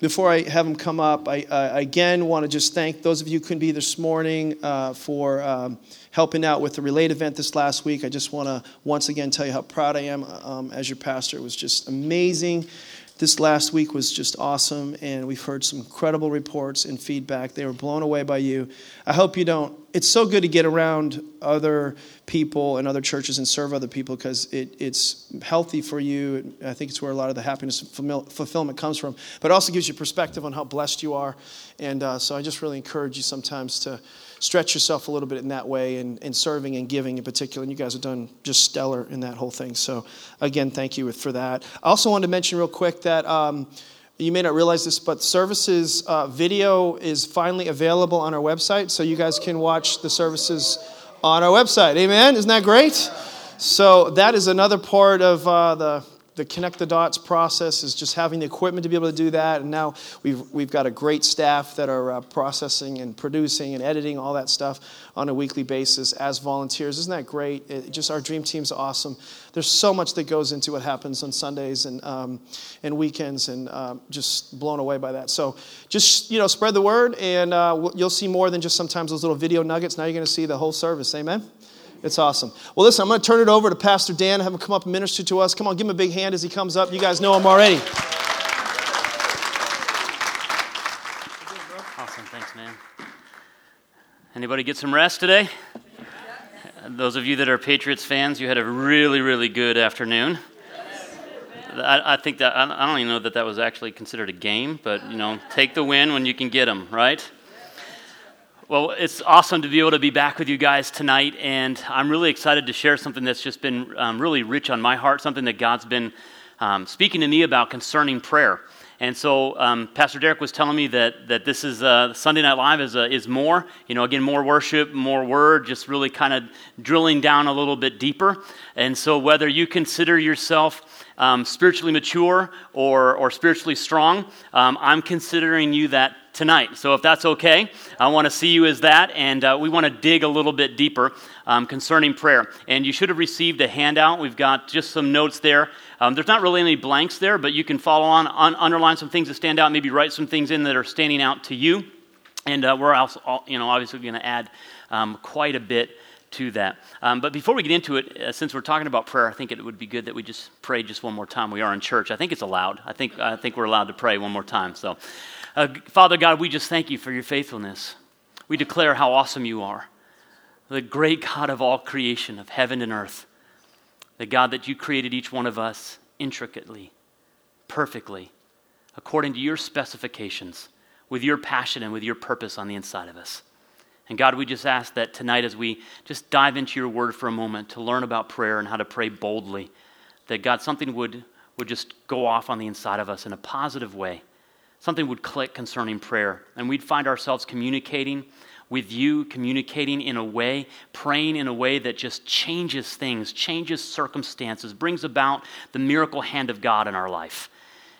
before I have them come up, I uh, again want to just thank those of you who couldn't be this morning uh, for um, helping out with the Relate event this last week. I just want to once again tell you how proud I am um, as your pastor. It was just amazing this last week was just awesome, and we've heard some incredible reports and feedback. They were blown away by you. I hope you don't. It's so good to get around other people and other churches and serve other people because it, it's healthy for you. I think it's where a lot of the happiness and fulfillment comes from. But it also gives you perspective on how blessed you are. And uh, so I just really encourage you sometimes to stretch yourself a little bit in that way and, and serving and giving in particular. And you guys have done just stellar in that whole thing. So, again, thank you for that. I also wanted to mention real quick that. Um, you may not realize this, but services uh, video is finally available on our website, so you guys can watch the services on our website. Amen? Isn't that great? So that is another part of uh, the the connect the dots process is just having the equipment to be able to do that. And now we've, we've got a great staff that are uh, processing and producing and editing all that stuff on a weekly basis as volunteers. Isn't that great? It, just our dream team's awesome. There's so much that goes into what happens on Sundays and, um, and weekends, and uh, just blown away by that. So just, you know, spread the word, and uh, you'll see more than just sometimes those little video nuggets. Now you're going to see the whole service. Amen? It's awesome. Well, listen, I'm going to turn it over to Pastor Dan, have him come up and minister to us. Come on, give him a big hand as he comes up. You guys know him already. Awesome. Thanks, man. Anybody get some rest today? Those of you that are Patriots fans, you had a really, really good afternoon. I, I, think that I don't even know that that was actually considered a game, but you know, take the win when you can get them, right? Well, it's awesome to be able to be back with you guys tonight, and I'm really excited to share something that's just been um, really rich on my heart, something that God's been um, speaking to me about concerning prayer. And so, um, Pastor Deryck was telling me that, that this is uh, Sunday Night Live is, uh, is more, you know, again, more worship, more word, just really kind of drilling down a little bit deeper. And so, whether you consider yourself um, spiritually mature or, or spiritually strong, um, I'm considering you that tonight. So, if that's okay, I want to see you as that, and uh, we want to dig a little bit deeper um, concerning prayer. And you should have received a handout. We've got just some notes there. Um, there's not really any blanks there, but you can follow on, on, underline some things that stand out, maybe write some things in that are standing out to you. And uh, we're also, you know, obviously going to add um, quite a bit to that. Um, but before we get into it, uh, since we're talking about prayer, I think it would be good that we just pray just one more time. We are in church. I think it's allowed. I think, I think we're allowed to pray one more time. So. Uh, Father God, we just thank you for your faithfulness. We declare how awesome you are, the great God of all creation, of heaven and earth, the God that you created each one of us intricately, perfectly, according to your specifications, with your passion and with your purpose on the inside of us. And God, we just ask that tonight, as we just dive into your word for a moment to learn about prayer and how to pray boldly, that God, something would, would just go off on the inside of us in a positive way something would click concerning prayer, and we'd find ourselves communicating with you, communicating in a way, praying in a way that just changes things, changes circumstances, brings about the miracle hand of God in our life.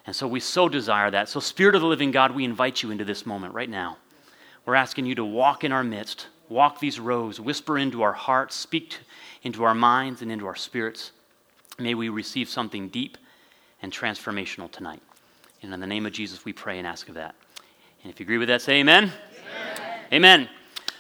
And so we so desire that. So, Spirit of the living God, we invite you into this moment right now. We're asking you to walk in our midst, walk these rows, whisper into our hearts, speak into our minds and into our spirits. May we receive something deep and transformational tonight. And in the name of Jesus, we pray and ask of that. And if you agree with that, say amen. Amen. amen.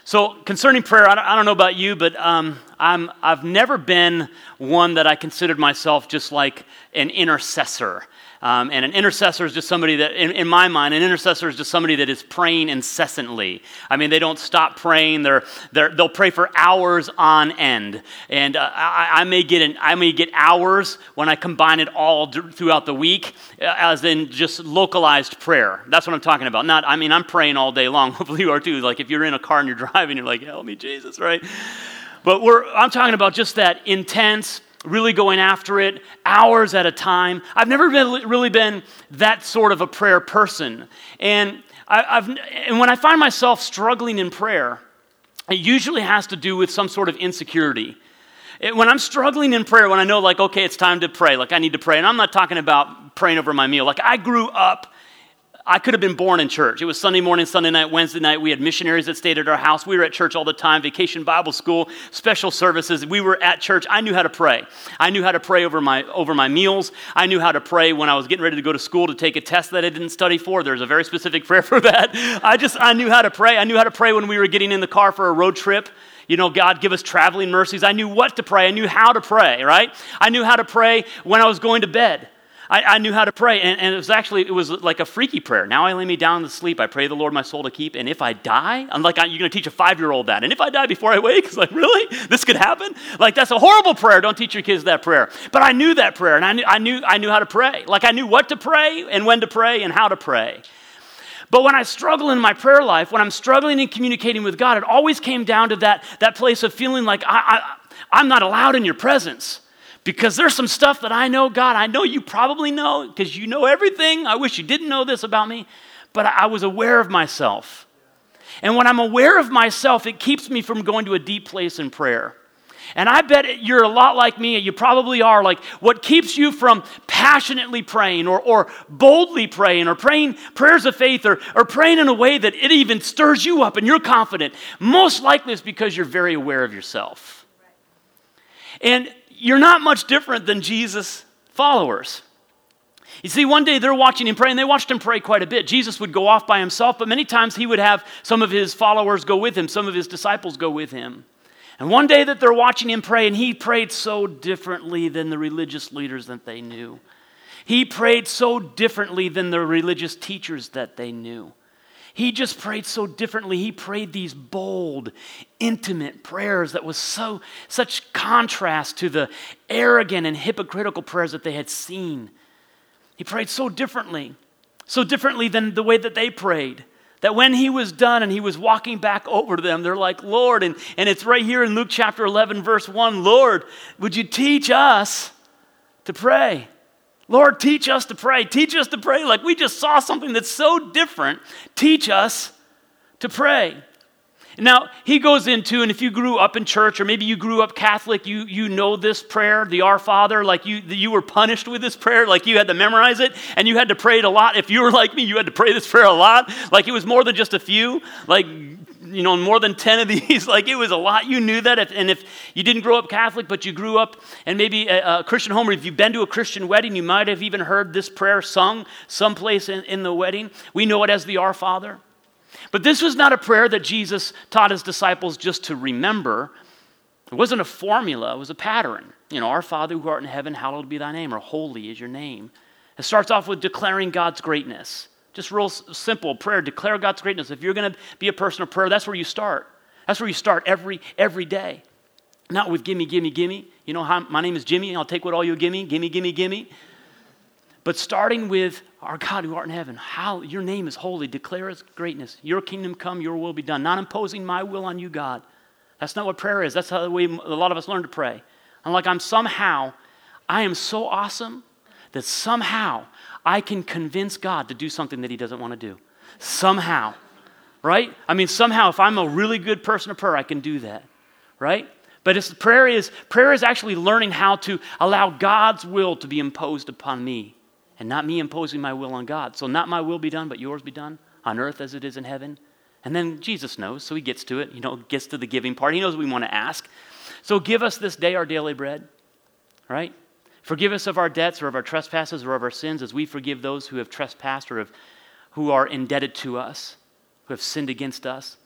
So, concerning prayer, I don't, I don't know about you, but um, I'm, I've never been one that I considered myself just like an intercessor. Um, and an intercessor is just somebody that, in, in, my mind, an intercessor is just somebody that is praying incessantly. I mean, they don't stop praying. They're, they're, they'll pray for hours on end. And uh, I, I, may get an, I may get hours when I combine it all d- throughout the week, uh, as in just localized prayer. That's what I'm talking about. Not, I mean, I'm praying all day long. Hopefully you are too. Like if you're in a car and you're driving, you're like, help me, Jesus, right? But we're, I'm talking about just that intense, really going after it hours at a time. I've never been, really been that sort of a prayer person. And, I, and when I find myself struggling in prayer, it usually has to do with some sort of insecurity. It, when I'm struggling in prayer, when I know, like, okay, it's time to pray, like, I need to pray, and I'm not talking about praying over my meal. Like, I grew up I could have been born in church. It was Sunday morning, Sunday night, Wednesday night. We had missionaries that stayed at our house. We were at church all the time, vacation Bible school, special services. We were at church. I knew how to pray. I knew how to pray over my, over my meals. I knew how to pray when I was getting ready to go to school to take a test that I didn't study for. There's a very specific prayer for that. I just, I knew how to pray. I knew how to pray when we were getting in the car for a road trip you know, God give us traveling mercies. I knew what to pray. I knew how to pray, right? I knew how to pray when I was going to bed. I, I knew how to pray. And, and, it was actually, it was like a freaky prayer. Now I lay me down to sleep. I pray the Lord my soul to keep. And if I die, I'm like, you're going to teach a five year old that. And if I die before I wake, it's like, really? This could happen? Like, that's a horrible prayer. Don't teach your kids that prayer. But I knew that prayer and I knew, I knew, I knew how to pray. Like, I knew what to pray and when to pray and how to pray. But when I struggle in my prayer life, when I'm struggling in communicating with God, it always came down to that, that place of feeling like I, I, I'm not allowed in your presence. Because there's some stuff that I know, God, I know you probably know because you know everything. I wish you didn't know this about me, but I was aware of myself. And when I'm aware of myself, it keeps me from going to a deep place in prayer. And I bet you're a lot like me, and you probably are. Like, what keeps you from passionately praying or, or boldly praying or praying prayers of faith or, or praying in a way that it even stirs you up and you're confident, most likely it's because you're very aware of yourself. And you're not much different than Jesus' followers. You see, one day they're watching him pray, and they watched him pray quite a bit. Jesus would go off by himself, but many times he would have some of his followers go with him, some of his disciples go with him. And one day that they're watching him pray, and he prayed so differently than the religious leaders that they knew. He prayed so differently than the religious teachers that they knew. He just prayed so differently. He prayed these bold, intimate prayers that was so such contrast to the arrogant and hypocritical prayers that they had seen. He prayed so differently, so differently than the way that they prayed. That when he was done and he was walking back over to them, they're like, Lord, and, and it's right here in Luke chapter 11, verse 1 Lord, would you teach us to pray? Lord, teach us to pray. Teach us to pray. Like we just saw something that's so different. Teach us to pray. Now, he goes into, and if you grew up in church or maybe you grew up Catholic, you, you know this prayer, the Our Father, like you, you were punished with this prayer, like you had to memorize it and you had to pray it a lot. If you were like me, you had to pray this prayer a lot. Like it was more than just a few. Like you know, more than 10 of these. like it was a lot. You knew that. If, and if you didn't grow up Catholic, but you grew up in maybe a, a, Christian home, or if you've been to a Christian wedding, you might have even heard this prayer sung someplace in, in the wedding. We know it as the Our Father. But this was not a prayer that Jesus taught his disciples just to remember. It wasn't a formula, it was a pattern. You know, Our Father who art in heaven, hallowed be thy name, or holy is your name. It starts off with declaring God's greatness. Just real simple prayer. Declare God's greatness. If you're going to be a person of prayer, that's where you start. That's where you start every every day. Not with gimme, gimme, gimme. You know, my name is Jimmy, I'll take what all you gimme, gimme, gimme, gimme. But starting with our God who art in heaven, how your name is holy, declare His greatness. Your kingdom come, your will be done. Not imposing my will on you, God. That's not what prayer is. That's how way a lot of us learn to pray. I'm like, I'm somehow, I am so awesome that somehow I can convince God to do something that He doesn't want to do. Somehow, right? I mean, somehow, if I'm a really good person of prayer, I can do that, right? But prayer is prayer is actually learning how to allow God's will to be imposed upon me, and not me imposing my will on God. So, not my will be done, but yours be done on earth as it is in heaven. And then Jesus knows, so he gets to it. You know, gets to the giving part. He knows we want to ask. So, give us this day our daily bread, right? Forgive us of our debts or of our trespasses or of our sins as we forgive those who have trespassed or have, who are indebted to us, who have sinned against us.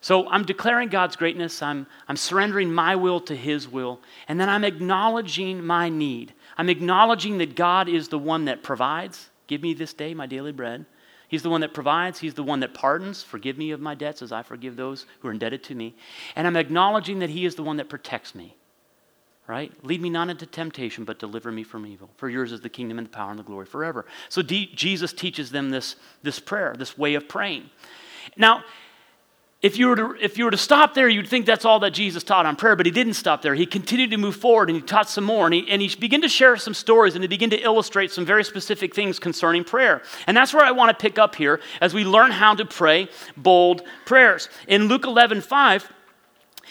So I'm declaring God's greatness. I'm, I'm surrendering my will to His will. And then I'm acknowledging my need. I'm acknowledging that God is the one that provides. Give me this day my daily bread. He's the one that provides. He's the one that pardons. Forgive me of my debts as I forgive those who are indebted to me. And I'm acknowledging that He is the one that protects me right? Lead me not into temptation, but deliver me from evil. For yours is the kingdom and the power and the glory forever. So D- Jesus teaches them this, this prayer, this way of praying. Now, if you, were to, if you were to stop there, you'd think that's all that Jesus taught on prayer, but he didn't stop there. He continued to move forward and he taught some more. And he, and he began to share some stories and he began to illustrate some very specific things concerning prayer. And that's where I want to pick up here as we learn how to pray bold prayers. In Luke 11 5,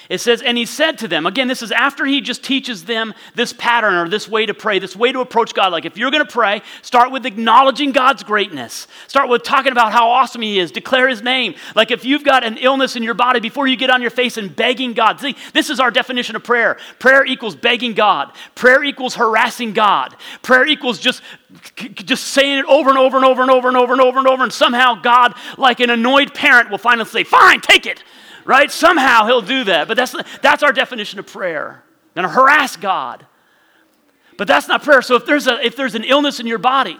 It says, and he said to them, again, this is after he just teaches them this pattern or this way to pray, this way to approach God. Like if you're going to pray, start with acknowledging God's greatness. Start with talking about how awesome he is. Declare his name. Like if you've got an illness in your body, before you get on your face and begging God. See, this is our definition of prayer. Prayer equals begging God. Prayer equals harassing God. Prayer equals just just saying it over and over and over and over and over and over and over, and somehow God, like an annoyed parent, will finally say, Fine, take it right? Somehow he'll do that. But that's, that's our definition of prayer. Gonna harass God. But that's not prayer. So if there's, a, if there's an illness in your body,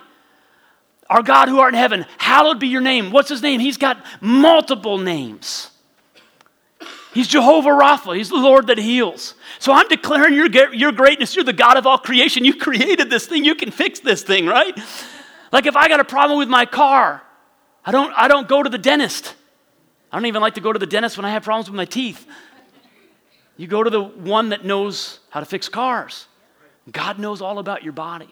our God who art in heaven, hallowed be your name. What's his name? He's got multiple names. He's Jehovah Rapha. He's the Lord that heals. So I'm declaring your, your greatness. You're the God of all creation. You created this thing. You can fix this thing, right? Like if I got a problem with my car, I don't, I don't go to the dentist. I don't even like to go to the dentist when I have problems with my teeth. You go to the one that knows how to fix cars. God knows all about your body.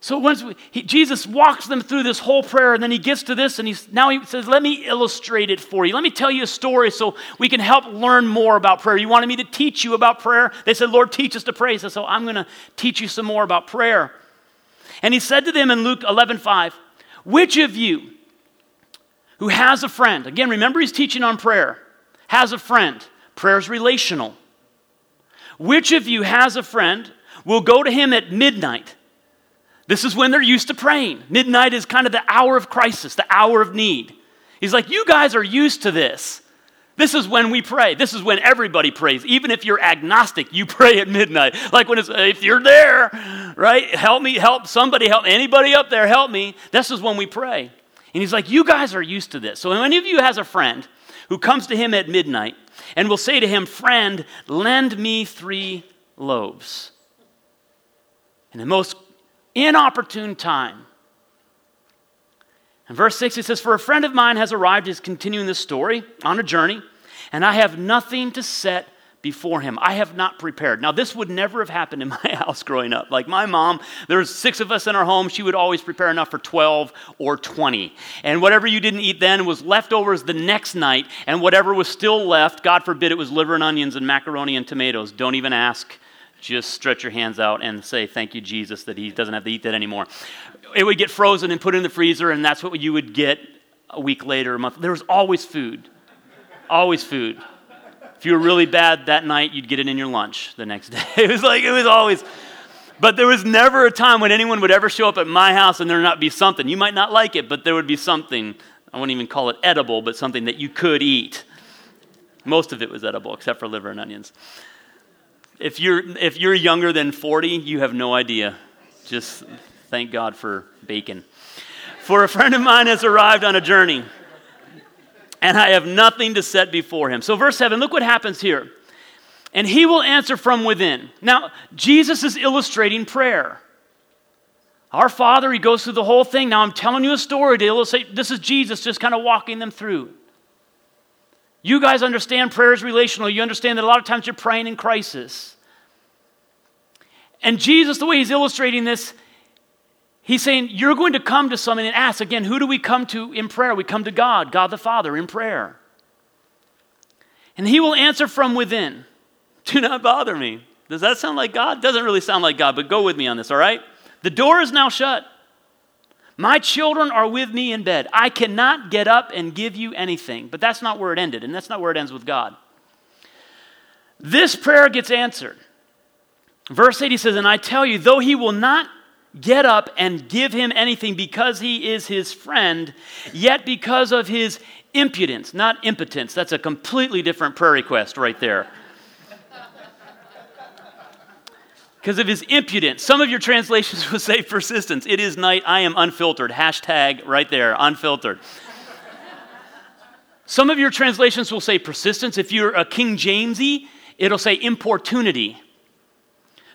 So once we, he, Jesus walks them through this whole prayer, and then he gets to this, and he's now he says, "Let me illustrate it for you. Let me tell you a story, so we can help learn more about prayer." You wanted me to teach you about prayer. They said, "Lord, teach us to pray." He said, "So I'm going to teach you some more about prayer." And he said to them in Luke 11:5, "Which of you, who has a friend, again, remember he's teaching on prayer, has a friend. Prayer is relational. Which of you has a friend will go to him at midnight? This is when they're used to praying. Midnight is kind of the hour of crisis, the hour of need. He's like, You guys are used to this. This is when we pray. This is when everybody prays. Even if you're agnostic, you pray at midnight. Like when it's, if you're there, right? Help me, help somebody, help anybody up there, help me. This is when we pray. And he's like, You guys are used to this. So, if any of you has a friend who comes to him at midnight and will say to him, Friend, lend me three loaves. In the most inopportune time. In verse 6, it says, For a friend of mine has arrived, he's continuing this story on a journey, and I have nothing to set before him. I have not prepared. Now, this would never have happened in my house growing up. Like my mom, there's six of us in our home. She would always prepare enough for 12 or 20. And whatever you didn't eat then was leftovers the next night. And whatever was still left, God forbid it was liver and onions and macaroni and tomatoes. Don't even ask. Just stretch your hands out and say, Thank you, Jesus, that he doesn't have to eat that anymore. It would get frozen and put in the freezer, and that's what you would get a week later, a month. There was always food. Always food. If you were really bad that night, you'd get it in your lunch the next day. It was like, it was always. But there was never a time when anyone would ever show up at my house and there not be something. You might not like it, but there would be something. I wouldn't even call it edible, but something that you could eat. Most of it was edible, except for liver and onions. If you're, if you're younger than 40, you have no idea. Just thank God for bacon. For a friend of mine has arrived on a journey and I have nothing to set before him. So, verse 7, look what happens here. And he will answer from within. Now, Jesus is illustrating prayer. Our Father, he goes through the whole thing. Now, I'm telling you a story to illustrate this is Jesus just kind of walking them through. You guys understand prayer is relational. You understand that a lot of times you're praying in crisis. And Jesus, the way he's illustrating this, He's saying, You're going to come to something and ask. Again, who do we come to in prayer? We come to God, God the Father, in prayer. And He will answer from within. Do not bother me. Does that sound like God? Doesn't really sound like God, but go with me on this, all right? The door is now shut. My children are with me in bed. I cannot get up and give you anything. But that's not where it ended, and that's not where it ends with God. This prayer gets answered. Verse 8 he says, And I tell you, though he will not get up and give him anything because he is his friend, yet because of his impudence, not impotence. That's a completely different prayer request right there. Because of his impudence. Some of your translations will say persistence. It is night, I am unfiltered. Hashtag right there, unfiltered. Some of your translations will say persistence. If you're a King Jamesy, it'll say importunity.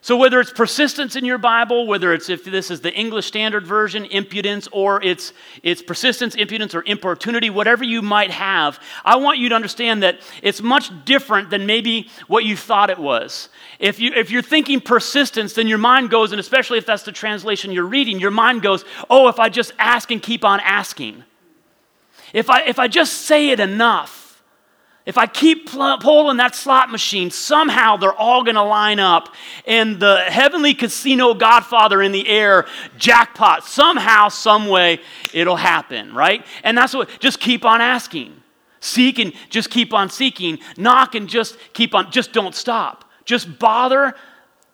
So, whether it's persistence in your Bible, whether it's if this is the English Standard Version, impudence, or it's, it's persistence, impudence, or importunity, whatever you might have, I want you to understand that it's much different than maybe what you thought it was. If, you, if you're thinking persistence, then your mind goes, and especially if that's the translation you're reading, your mind goes, oh, if I just ask and keep on asking. If I, if I just say it enough, if I keep pulling that slot machine, somehow they're all going to line up. And the heavenly casino godfather in the air, jackpot, somehow, some way, it'll happen, right? And that's what, just keep on asking. Seek and just keep on seeking. Knock and just keep on, just don't stop. Just bother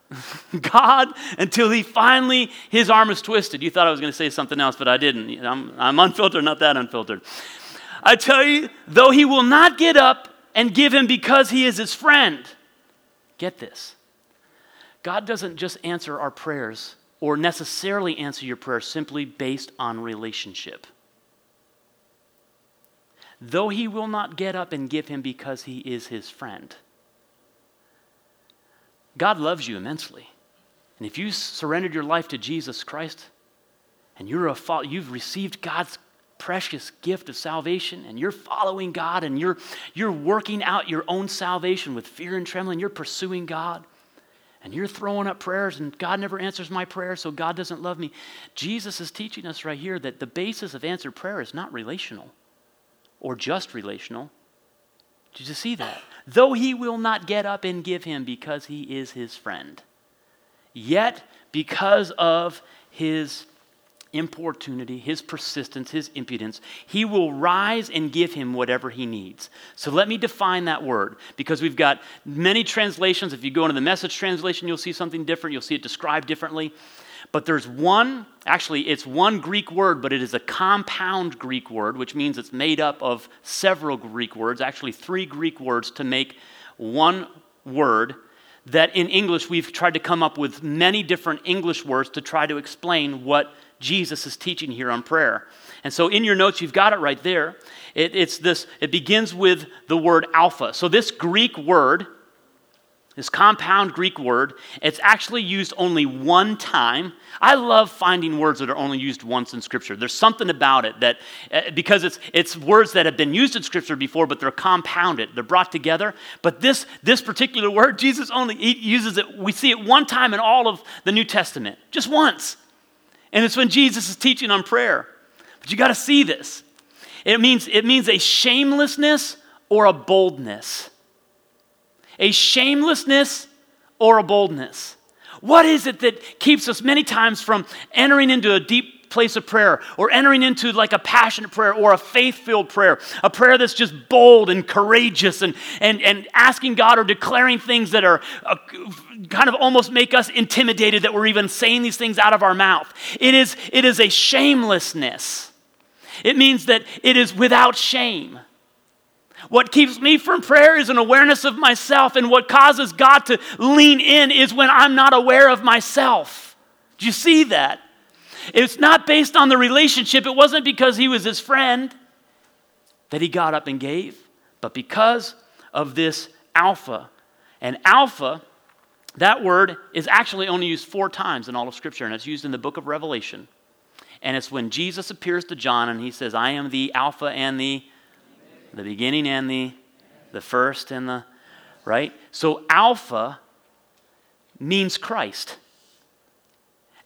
God until he finally, his arm is twisted. You thought I was going to say something else, but I didn't. I'm, I'm unfiltered, not that unfiltered. I tell you, though he will not get up and give him because he is his friend. Get this God doesn't just answer our prayers or necessarily answer your prayer simply based on relationship. Though he will not get up and give him because he is his friend. God loves you immensely. And if you surrendered your life to Jesus Christ and you're a you've received God's precious gift of salvation and you're following God and you're, you're working out your own salvation with fear and trembling, you're pursuing God and you're throwing up prayers and God never answers my prayer, so God doesn't love me. Jesus is teaching us right here that the basis of answered prayer is not relational or just relational. Did you see that? Though he will not get up and give him because he is his friend, yet because of his importunity, his persistence, his impudence, he will rise and give him whatever he needs. So let me define that word because we've got many translations. If you go into the message translation, you'll see something different, you'll see it described differently. But there's one, actually, it's one Greek word, but it is a compound Greek word, which means it's made up of several Greek words, actually, three Greek words to make one word that in English we've tried to come up with many different English words to try to explain what Jesus is teaching here on prayer. And so in your notes, you've got it right there. It, it's this, it begins with the word alpha. So this Greek word, this compound Greek word, it's actually used only one time. I love finding words that are only used once in Scripture. There's something about it that, uh, because it's, it's words that have been used in Scripture before, but they're compounded, they're brought together. But this, this particular word, Jesus only uses it, we see it one time in all of the New Testament, just once. And it's when Jesus is teaching on prayer. But you got to see this. It means, it means a shamelessness or a boldness. A shamelessness or a boldness. What is it that keeps us many times from entering into a deep place of prayer or entering into like a passionate prayer or a faith filled prayer, a prayer that's just bold and courageous and, and, and asking God or declaring things that are uh, kind of almost make us intimidated that we're even saying these things out of our mouth. It is, it is a shamelessness, it means that it is without shame. What keeps me from prayer is an awareness of myself, and what causes God to lean in is when I'm not aware of myself. Do you see that? It's not based on the relationship. It wasn't because he was his friend that he got up and gave, but because of this alpha. And alpha, that word is actually only used four times in all of Scripture, and it's used in the book of Revelation. And it's when Jesus appears to John and he says, I am the Alpha and the, the beginning and the, the first and the, right? So Alpha means Christ.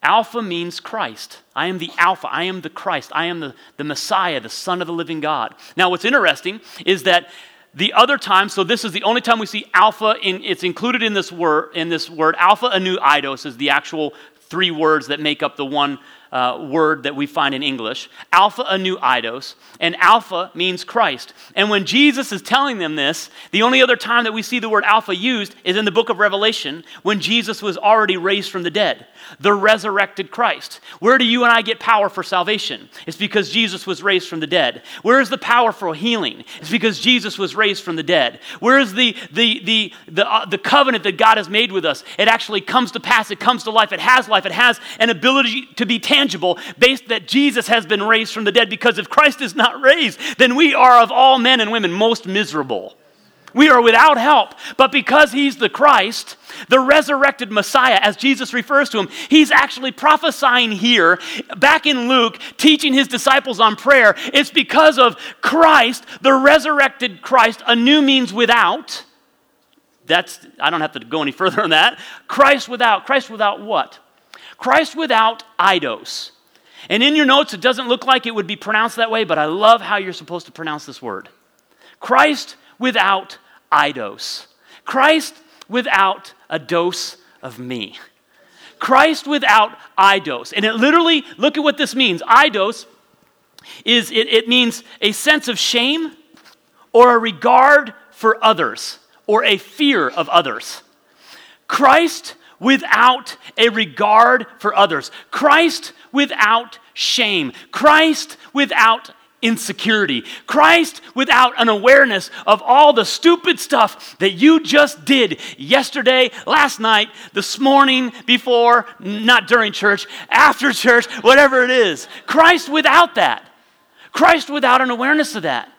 Alpha means Christ. I am the Alpha. I am the Christ. I am the, the Messiah, the Son of the living God. Now, what's interesting is that the other time, so this is the only time we see Alpha, in, it's included in this, word, in this word. Alpha anu eidos is the actual three words that make up the one uh, word that we find in English. Alpha anu eidos, and Alpha means Christ. And when Jesus is telling them this, the only other time that we see the word Alpha used is in the book of Revelation when Jesus was already raised from the dead, the resurrected Christ. Where do you and I get power for salvation? It's because Jesus was raised from the dead. Where is the power for healing? It's because Jesus was raised from the dead. Where is the, the, the, the, uh, the covenant that God has made with us? It actually comes to pass, it comes to life, it has life, it has an ability to be tangible based that Jesus has been raised from the dead because if Christ is not raised, then we are of all men and women most miserable. We are without help. But because he's the Christ, the resurrected Messiah, as Jesus refers to him, he's actually prophesying here, back in Luke, teaching his disciples on prayer. It's because of Christ, the resurrected Christ. a new means without. That's, I don't have to go any further on that. Christ without. Christ without what? Christ without idos. And in your notes, it doesn't look like it would be pronounced that way, but I love how you're supposed to pronounce this word. Christ without idos. Christ without a dose of me. Christ without idos. And it literally, look at what this means. Idos is it, it means a sense of shame or a regard for others or a fear of others. Christ without a regard for others. Christ without shame. Christ without insecurity. Christ without an awareness of all the stupid stuff that you just did yesterday, last night, this morning, before, not during church, after church, whatever it is. Christ without that. Christ without an awareness of that.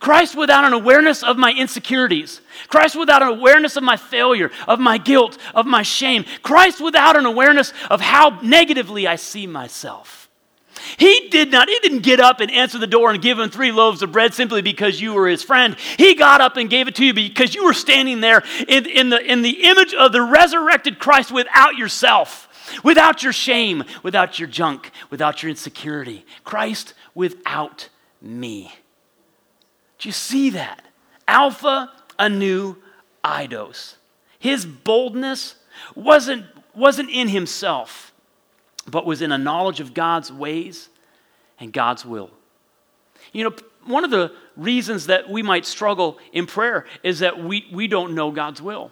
Christ without an awareness of my insecurities. Christ without an awareness of my failure, of my guilt, of my shame. Christ without an awareness of how negatively I see myself. He did not, he didn't get up and answer the door and give him three loaves of bread simply because you were his friend. He got up and gave it to you because you were standing there in, in, the, in the image of the resurrected Christ without yourself, without your shame, without your junk, without your insecurity. Christ without me. Do you see that? Alpha, a new Idos. His boldness wasn't, wasn't in himself but was in a knowledge of God's ways and God's will. You know, one of the reasons that we might struggle in prayer is that we, we don't know God's will.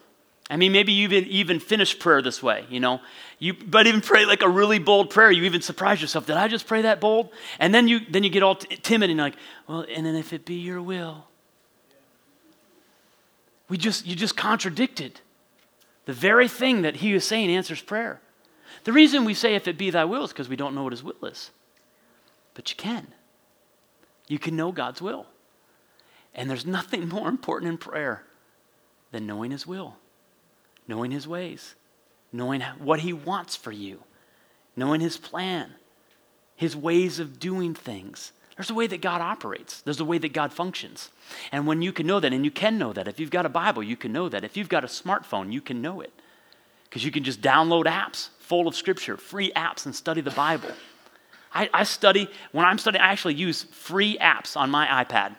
I mean, maybe you even, even finish prayer this way, you know. You but even pray like a really bold prayer. You even surprise yourself. Did I just pray that bold? And then you then you get all t- timid and like, well, and then if it be your will, we just you just contradicted the very thing that he was saying answers prayer. The reason we say, if it be thy will, is because we don't know what his will is. But you can. You can know God's will. And there's nothing more important in prayer than knowing his will, knowing his ways, knowing what he wants for you, knowing his plan, his ways of doing things. There's a way that God operates. There's a way that God functions. And when you can know that, and you can know that, if you've got a Bible, you can know that. If you've got a smartphone, you can know it. Because you can just download apps full of scripture, free apps, and study the Bible. I, I study, when I'm studying, I actually use free apps on my iPad.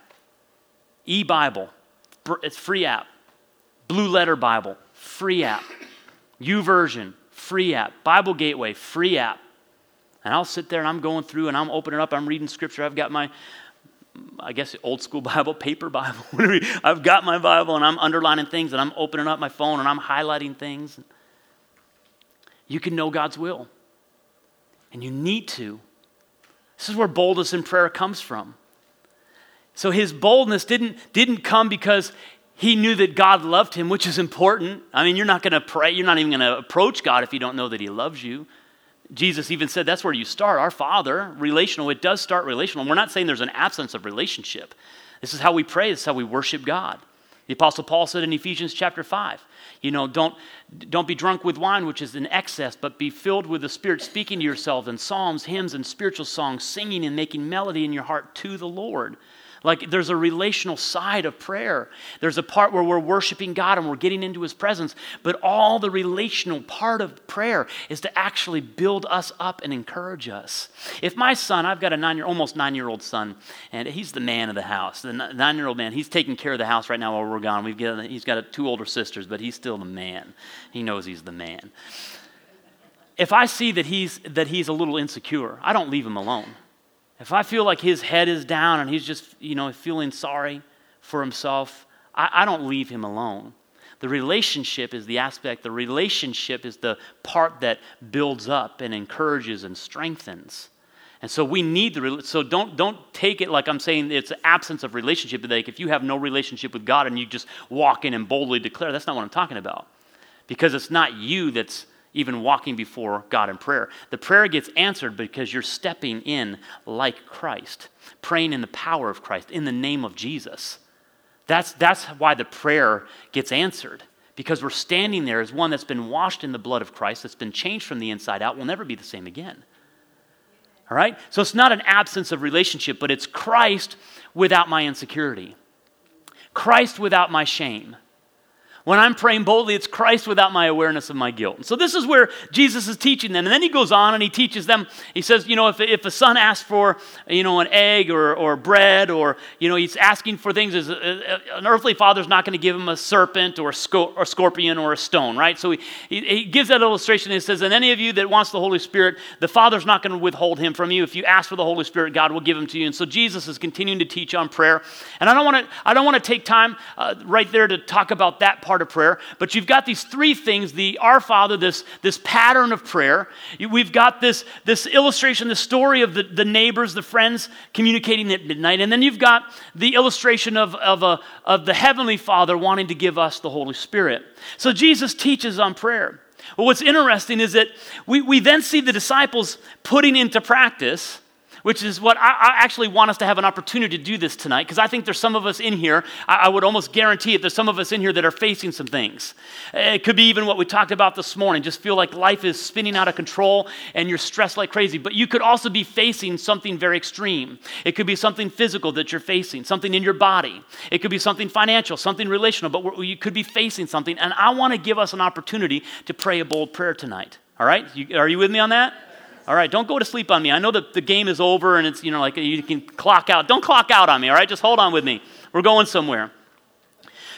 E Bible, it's free app. Blue Letter Bible, free app. YouVersion, free app. Bible Gateway, free app. And I'll sit there and I'm going through and I'm opening up, I'm reading scripture. I've got my, I guess, old school Bible, paper Bible. I've got my Bible and I'm underlining things and I'm opening up my phone and I'm highlighting things you can know God's will. And you need to. This is where boldness in prayer comes from. So his boldness didn't, didn't come because he knew that God loved him, which is important. I mean, you're not going to pray, you're not even going to approach God if you don't know that he loves you. Jesus even said that's where you start. Our Father, relational, it does start relational. We're not saying there's an absence of relationship. This is how we pray, this is how we worship God. The Apostle Paul said in Ephesians chapter 5, you know, don't, don't be drunk with wine, which is in excess, but be filled with the Spirit, speaking to yourselves in psalms, hymns, and spiritual songs, singing and making melody in your heart to the Lord. Like there's a relational side of prayer. There's a part where we're worshiping God and we're getting into His presence, but all the relational part of prayer is to actually build us up and encourage us. If my son, I've got a nine year, almost nine year old son, and he's the man of the house, the nine year old man, he's taking care of the house right now while we're gone. We've got, he's got two older sisters, but he's still the man. He knows he's the man. If I see that he's, that he's a little insecure, I don't leave him alone. If I feel like his head is down and he's just, you know, feeling sorry for himself, I, I don't leave him alone. The relationship is the aspect, the relationship is the part that builds up and encourages and strengthens. And so we need the so don't don't take it like I'm saying it's absence of relationship. Like if you have no relationship with God and you just walk in and boldly declare, that's not what I'm talking about. Because it's not you that's even walking before God in prayer. The prayer gets answered because you're stepping in like Christ, praying in the power of Christ, in the name of Jesus. That's, that's why the prayer gets answered, because we're standing there as one that's been washed in the blood of Christ, that's been changed from the inside out, will never be the same again. All right? So it's not an absence of relationship, but it's Christ without my insecurity, Christ without my shame. When I'm praying boldly, it's Christ without my awareness of my guilt. And so this is where Jesus is teaching them. And then he goes on and he teaches them. He says, you know, if, if a son asks for, you know, an egg or, or bread or, you know, he's asking for things, as an earthly father's not going to give him a serpent or a, sco- or scorpion or a stone, right? So he, he, he gives that illustration. He says, and any of you that wants the Holy Spirit, the Father's not going to withhold him from you. If you ask for the Holy Spirit, God will give him to you. And so Jesus is continuing to teach on prayer. And I don't want to, I don't want to take time uh, right there to talk about that part of prayer, but you've got these three things the Our Father, this, this pattern of prayer. We've got this, this illustration, the story of the, the neighbors, the friends communicating at midnight. And then you've got the illustration of, of, a, of the Heavenly Father wanting to give us the Holy Spirit. So Jesus teaches on prayer. Well, what's interesting is that we, we then see the disciples putting into practice which is what I, I, actually want us to have an opportunity to do this tonight because I think there's some of us in here, I, I, would almost guarantee it, there's some of us in here that are facing some things. It could be even what we talked about this morning, just feel like life is spinning out of control and you're stressed like crazy. But you could also be facing something very extreme. It could be something physical that you're facing, something in your body. It could be something financial, something relational, but you could be facing something. And I want to give us an opportunity to pray a bold prayer tonight. All right? You, are you with me on that? All right, don't go to sleep on me. I know that the game is over and it's, you know, like you can clock out. Don't clock out on me, all right? Just hold on with me. We're going somewhere.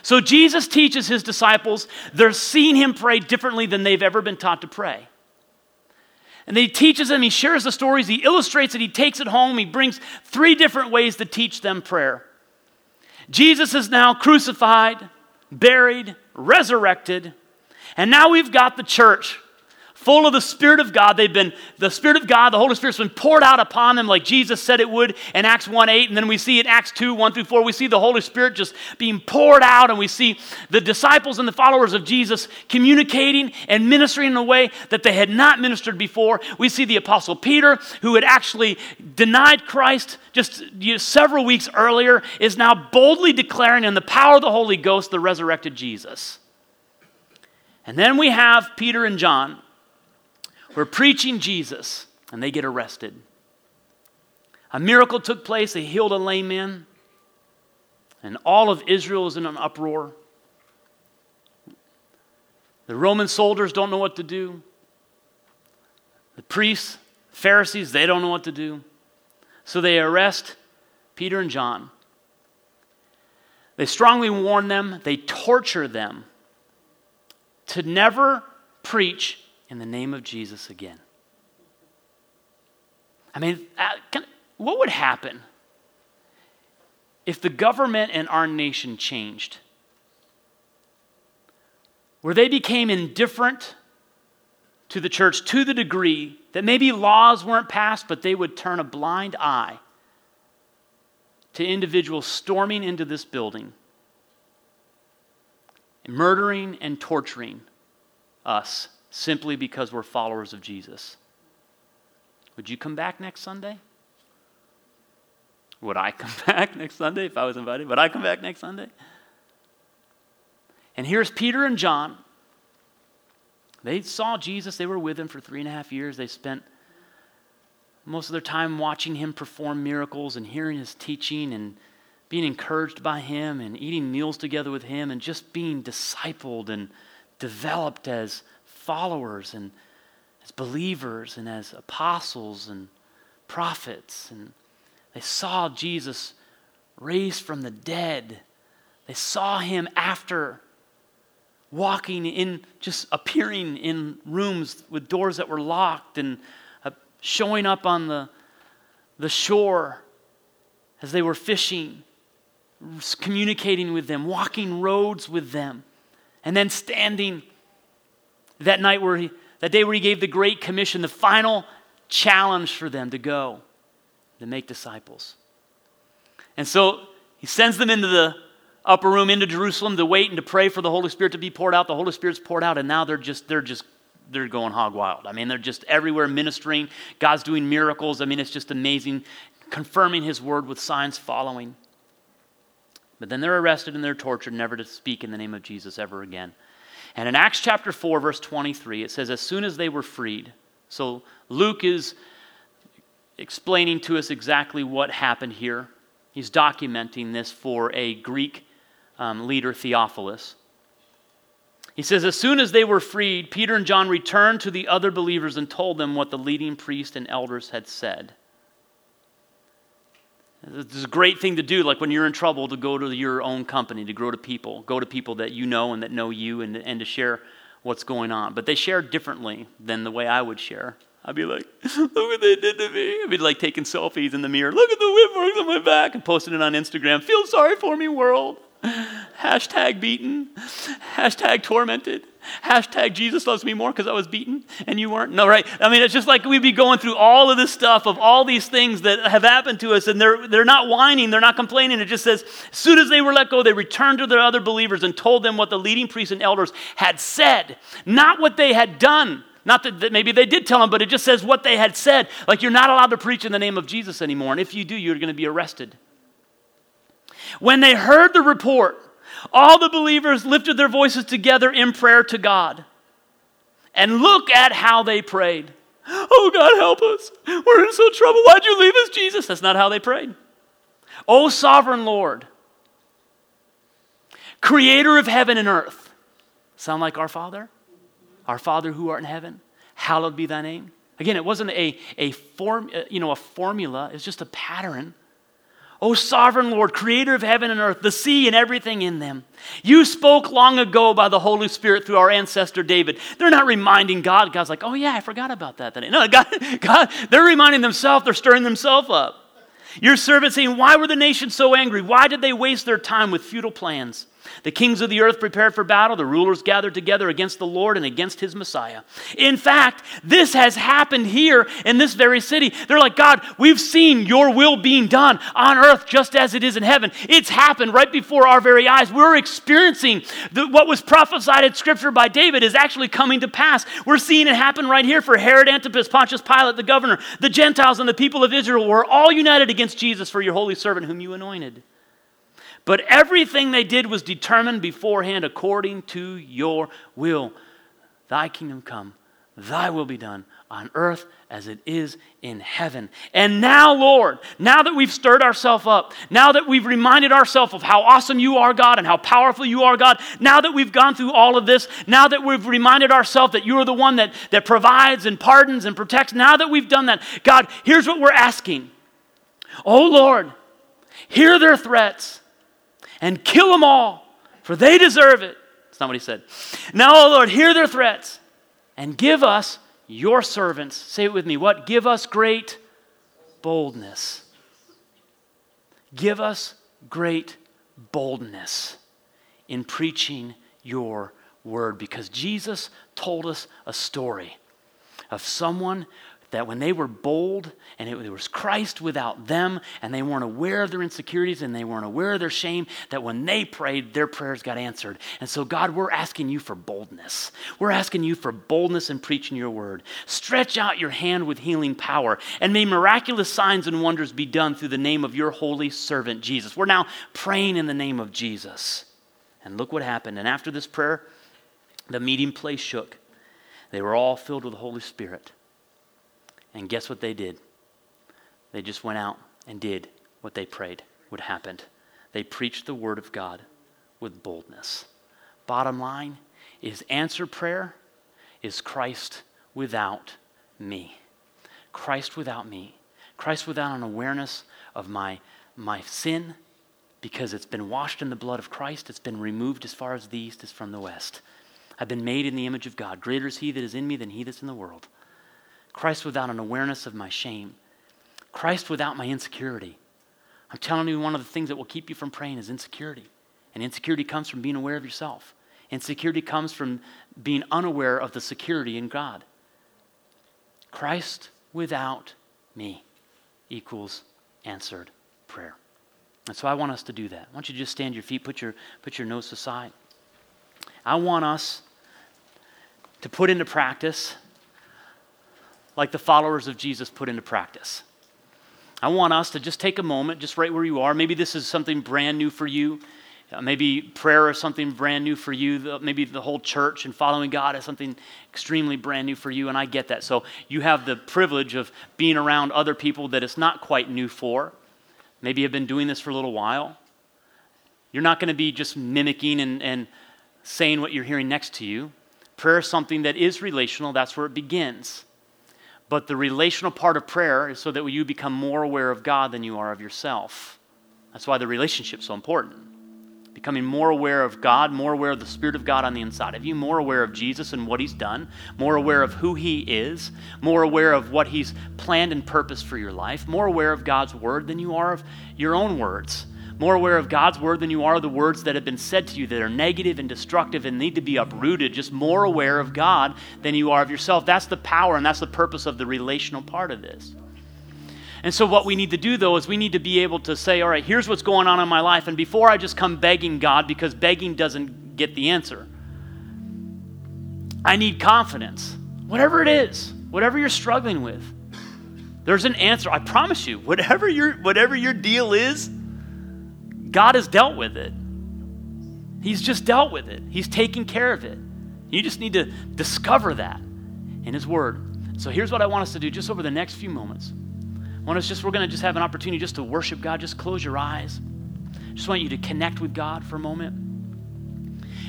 So Jesus teaches his disciples, they're seeing him pray differently than they've ever been taught to pray. And he teaches them, he shares the stories, he illustrates it, he takes it home, he brings three different ways to teach them prayer. Jesus is now crucified, buried, resurrected, and now we've got the church full of the Spirit of God. They've been, the Spirit of God, the Holy Spirit's been poured out upon them like Jesus said it would in Acts 1 8. And then we see in Acts 2 1 through 4, we see the Holy Spirit just being poured out. And we see the disciples and the followers of Jesus communicating and ministering in a way that they had not ministered before. We see the Apostle Peter, who had actually denied Christ just you know, several weeks earlier, is now boldly declaring in the power of the Holy Ghost the resurrected Jesus. And then we have Peter and John were preaching Jesus and they get arrested. A miracle took place, they healed a lame man, and all of Israel is in an uproar. The Roman soldiers don't know what to do. The priests, Pharisees, they don't know what to do. So they arrest Peter and John. They strongly warn them, they torture them to never preach in the name of Jesus again. I mean, uh, what would happen if the government in our nation changed? Where they became indifferent to the church to the degree that maybe laws weren't passed, but they would turn a blind eye to individuals storming into this building, murdering and torturing us simply because we're followers of Jesus. Would you come back next Sunday? Would I come back next Sunday if I was invited? Would I come back next Sunday? And here's Peter and John. They saw Jesus, they were with him for three and a half years. They spent most of their time watching him perform miracles and hearing his teaching and being encouraged by him and eating meals together with him and just being discipled and developed as followers and as believers and as apostles and prophets. And they saw Jesus raised from the dead. They saw him after walking in, just appearing in rooms with doors that were locked and uh, showing up on the, the shore as they were fishing, communicating with them, walking roads with them, and then standing that night where he, that day where he gave the Great Commission, the final challenge for them to go to make disciples. And so he sends them into the upper room into Jerusalem to wait and to pray for the Holy Spirit to be poured out. The Holy Spirit's poured out, and now they're just they're just they're going hog wild. I mean, they're just everywhere ministering. God's doing miracles. I mean, it's just amazing, confirming His word with signs following. But then they're arrested and they're tortured, never to speak in the name of Jesus ever again. And in Acts chapter 4, verse 23, it says, As soon as they were freed, so Luke is explaining to us exactly what happened here. He's documenting this for a Greek um, leader, Theophilus. He says, As soon as they were freed, Peter and John returned to the other believers and told them what the leading priest and elders had said. It's a great thing to do, like when you're in trouble, to go to your own company, to go to people, go to people that you know and that know you, and, and to share what's going on. But they share differently than the way I would share. I'd be like, look what they did to me. I'd be like taking selfies in the mirror. Look at the whip marks on my back and posting it on Instagram. Feel sorry for me, world. Hashtag beaten. Hashtag tormented. Hashtag Jesus loves me more because I was beaten and you weren't. No, right? I mean, it's just like we'd be going through all of this stuff of all these things that have happened to us, and they're, they're not whining, they're not complaining. It just says, as soon as they were let go, they returned to their other believers and told them what the leading priests and elders had said, not what they had done. Not that, that maybe they did tell them, but it just says what they had said. Like you're not allowed to preach in the name of Jesus anymore, and if you do, you're going to be arrested. When they heard the report, all the believers lifted their voices together in prayer to God. And look at how they prayed. Oh, God, help us. We're in so trouble. Why'd you leave us, Jesus? That's not how they prayed. Oh, sovereign Lord, creator of heaven and earth. Sound like our Father? Our Father who art in heaven, hallowed be thy name. Again, it wasn't a, a, form, you know, a formula, it's just a pattern. O sovereign Lord, creator of heaven and earth, the sea and everything in them. You spoke long ago by the Holy Spirit through our ancestor David. They're not reminding God. God's like, oh, yeah, I forgot about that. No, God, God they're reminding themselves, they're stirring themselves up. Your servant saying, Why were the nations so angry? Why did they waste their time with futile plans? The kings of the earth prepared for battle. The rulers gathered together against the Lord and against his Messiah. In fact, this has happened here in this very city. They're like, God, we've seen your will being done on earth just as it is in heaven. It's happened right before our very eyes. We're experiencing the, what was prophesied in Scripture by David is actually coming to pass. We're seeing it happen right here for Herod Antipas, Pontius Pilate, the governor, the Gentiles, and the people of Israel were all united against Jesus for your holy servant whom you anointed. But everything they did was determined beforehand according to your will. Thy kingdom come, thy will be done on earth as it is in heaven. And now, Lord, now that we've stirred ourselves up, now that we've reminded ourselves of how awesome you are, God, and how powerful you are, God, now that we've gone through all of this, now that we've reminded ourselves that you are the one that, that provides and pardons and protects, now that we've done that, God, here's what we're asking. Oh, Lord, hear their threats and kill them all, for they deserve it. Somebody said. Now, O Lord, hear their threats and give us, your servants, say it with me, what? Give us great boldness. Give us great boldness in preaching your word because Jesus told us a story of someone that when they were bold and it, was Christ without them and they weren't aware of their insecurities and they weren't aware of their shame, that when they prayed, their prayers got answered. And so, God, we're asking you for boldness. We're asking you for boldness in preaching your word. Stretch out your hand with healing power and may miraculous signs and wonders be done through the name of your holy servant, Jesus. We're now praying in the name of Jesus. And look what happened. And after this prayer, the meeting place shook. They were all filled with the Holy Spirit. And guess what they did? They just went out and did what they prayed would happen. They preached the word of God with boldness. Bottom line is answer prayer is Christ without me. Christ without me. Christ without an awareness of my, my sin because it's been washed in the blood of Christ. It's been removed as far as the east is from the west. I've been made in the image of God. Greater is he that is in me than he that's in the world. Christ without an awareness of my shame, Christ without my insecurity. I'm telling you, one of the things that will keep you from praying is insecurity. And insecurity comes from being aware of yourself. Insecurity comes from being unaware of the security in God. Christ without me equals answered prayer. And so I want us to do that. I want you just stand your feet, put your, put your notes aside. I want us to put into practice like the followers of Jesus put into practice. I want us to just take a moment, just right where you are. Maybe this is something brand new for you. Uh, maybe prayer is something brand new for you. Maybe the whole church and following God is something extremely brand new for you, and I get that. So you have the privilege of being around other people that it's not quite new for. Maybe you've been doing this for a little while. You're not going to be just mimicking and, and saying what you're hearing next to you. Prayer is something that is relational, that's where it begins. But the relational part of prayer is so that you become more aware of God than you are of yourself. That's why the relationship's so important. Becoming more aware of God, more aware of the Spirit of God on the inside of you, more aware of Jesus and what He's done, more aware of who He is, more aware of what He's planned and purposed for your life, more aware of God's Word than you are of your own words more aware of God's word than you are the words that have been said to you that are negative and destructive and need to be uprooted. Just more aware of God than you are of yourself. That's the power and that's the purpose of the relational part of this. And so, what we need to do, though, is we need to be able to say, all right, here's what's going on in my life. And before I just come begging God, because begging doesn't get the answer, I need confidence. Whatever it is, whatever you're struggling with, there's an answer. I promise you, whatever your, whatever your deal is, God has dealt with it. He's just dealt with it, He's taken care of it. You just need to discover that in His Word. So here's what I want us to do just over the next few moments. I want us just, we're going to just have an opportunity just to worship God. Just close your eyes. Just want you to connect with God for a moment.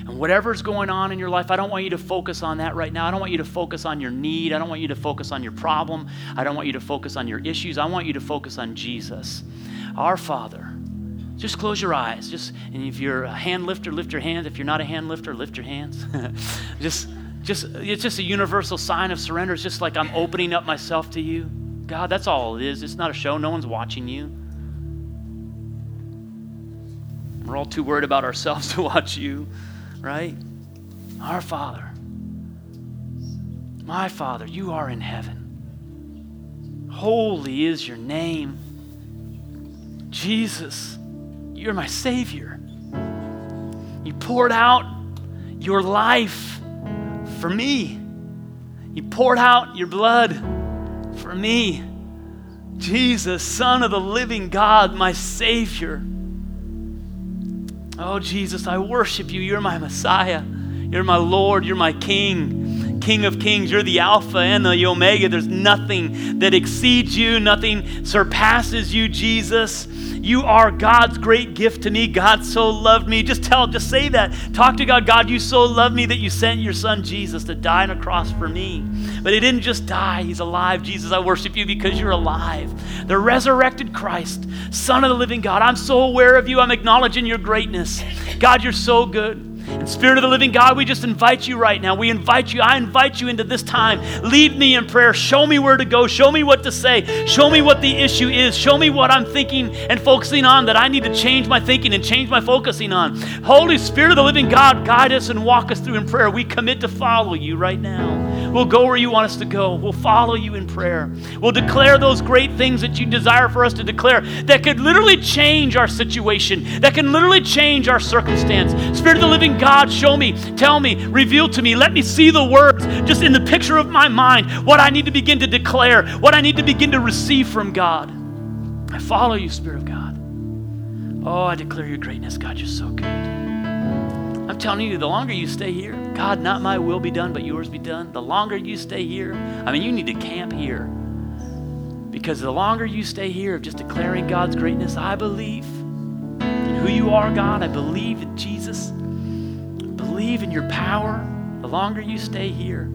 And whatever's going on in your life, I don't want you to focus on that right now. I don't want you to focus on your need. I don't want you to focus on your problem. I don't want you to focus on your issues. I want you to focus on Jesus, our Father just close your eyes. Just and if you're a hand lifter, lift your hands. If you're not a hand lifter, lift your hands. just just it's just a universal sign of surrender. It's just like I'm opening up myself to you. God, that's all it is. It's not a show. No one's watching you. We're all too worried about ourselves to watch you, right? Our Father, my Father, you are in heaven. Holy is your name. Jesus, you're my Savior. You poured out your life for me. You poured out your blood for me. Jesus, Son of the living God, my Savior. Oh, Jesus, I worship you. You're my Messiah. You're my Lord. You're my King. King of Kings. You're the Alpha and the Omega. There's nothing that exceeds you, nothing surpasses you, Jesus. You are God's great gift to me. God so loved me. Just tell, just say that. Talk to God. God, you so loved me that you sent your son Jesus to die on a cross for me. But he didn't just die, he's alive. Jesus, I worship you because you're alive. The resurrected Christ, Son of the living God. I'm so aware of you. I'm acknowledging your greatness. God, you're so good. And Spirit of the living God, we just invite you right now. We invite you. I invite you into this time. Lead me in prayer. Show me where to go. Show me what to say. Show me what the issue is. Show me what I'm thinking and focusing on that I need to change my thinking and change my focusing on. Holy Spirit of the living God, guide us and walk us through in prayer. We commit to follow you right now. We'll go where you want us to go. We'll follow you in prayer. We'll declare those great things that you desire for us to declare that could literally change our situation, that can literally change our circumstance. Spirit of the living God, show me, tell me, reveal to me. Let me see the words just in the picture of my mind, what I need to begin to declare, what I need to begin to receive from God. I follow you, Spirit of God. Oh, I declare your greatness. God, you're so good. I'm telling you, the longer you stay here, God, not my will be done, but yours be done. The longer you stay here, I mean, you need to camp here. Because the longer you stay here of just declaring God's greatness, I believe in who you are, God. I believe in Jesus. I believe in your power. The longer you stay here,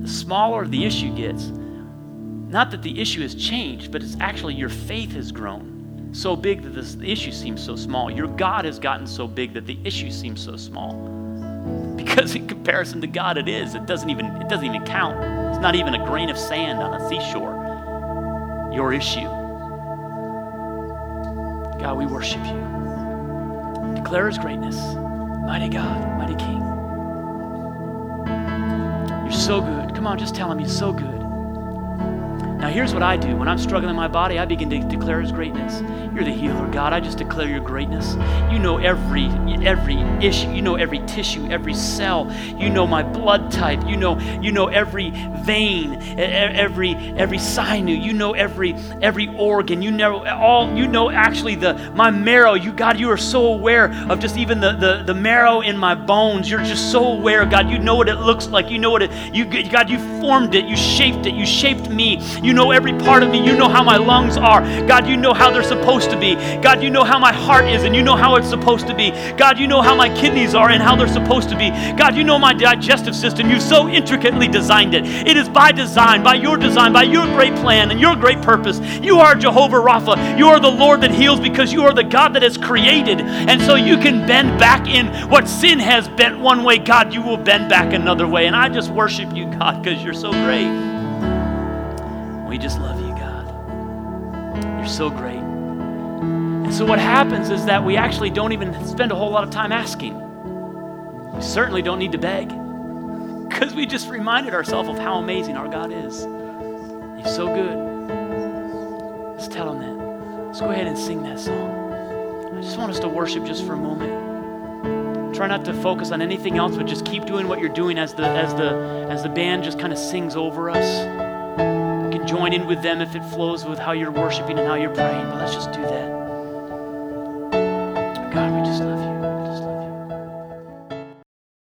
the smaller the issue gets. Not that the issue has changed, but it's actually your faith has grown so big that this issue seems so small. Your God has gotten so big that the issue seems so small. Because in comparison to God, it is. It doesn't even, it doesn't even count. It's not even a grain of sand on a seashore. Your issue. God, we worship you. Declare his greatness. Mighty God, mighty King. You're so good. Come on, just tell him you're so good. Now, here's what I do. When I'm struggling in my body, I begin to declare His greatness. You're the healer, God. I just declare your greatness. You know every every issue. You know every tissue, every cell. You know my blood type. You know you know every vein, every every sinew. You know every every organ. You know all. You know actually the my marrow. You God, you are so aware of just even the the, the marrow in my bones. You're just so aware, God. You know what it looks like. You know what it. You God, you formed it. You shaped it. You shaped me. You You know every part of me. You know how my lungs are. God, you know how they're supposed to be. God, you know how my heart is and you know how it's supposed to be. God, you know how my kidneys are and how they're supposed to be. God, you know my digestive system. You've so intricately designed it. It is by design, by your design, by your great plan and your great purpose. You are Jehovah Rapha. You are the Lord that heals because you are the God that has created. And so you can bend back in what sin has bent one way. God, you will bend back another way. And I just worship you, God, because you're so great. We just love you, God. You're so great. And so what happens is that we actually don't even spend a whole lot of time asking. We certainly don't need to beg because we just reminded ourselves of how amazing our God is. He's so good. Let's tell him that. Let's go ahead and sing that song. I just want us to worship just for a moment. Try not to focus on anything else, but just keep doing what you're doing as the as the as the band just kind of sings over us join in with them if it flows with how you're worshiping and how you're praying. But let's just do that. God, we just love you.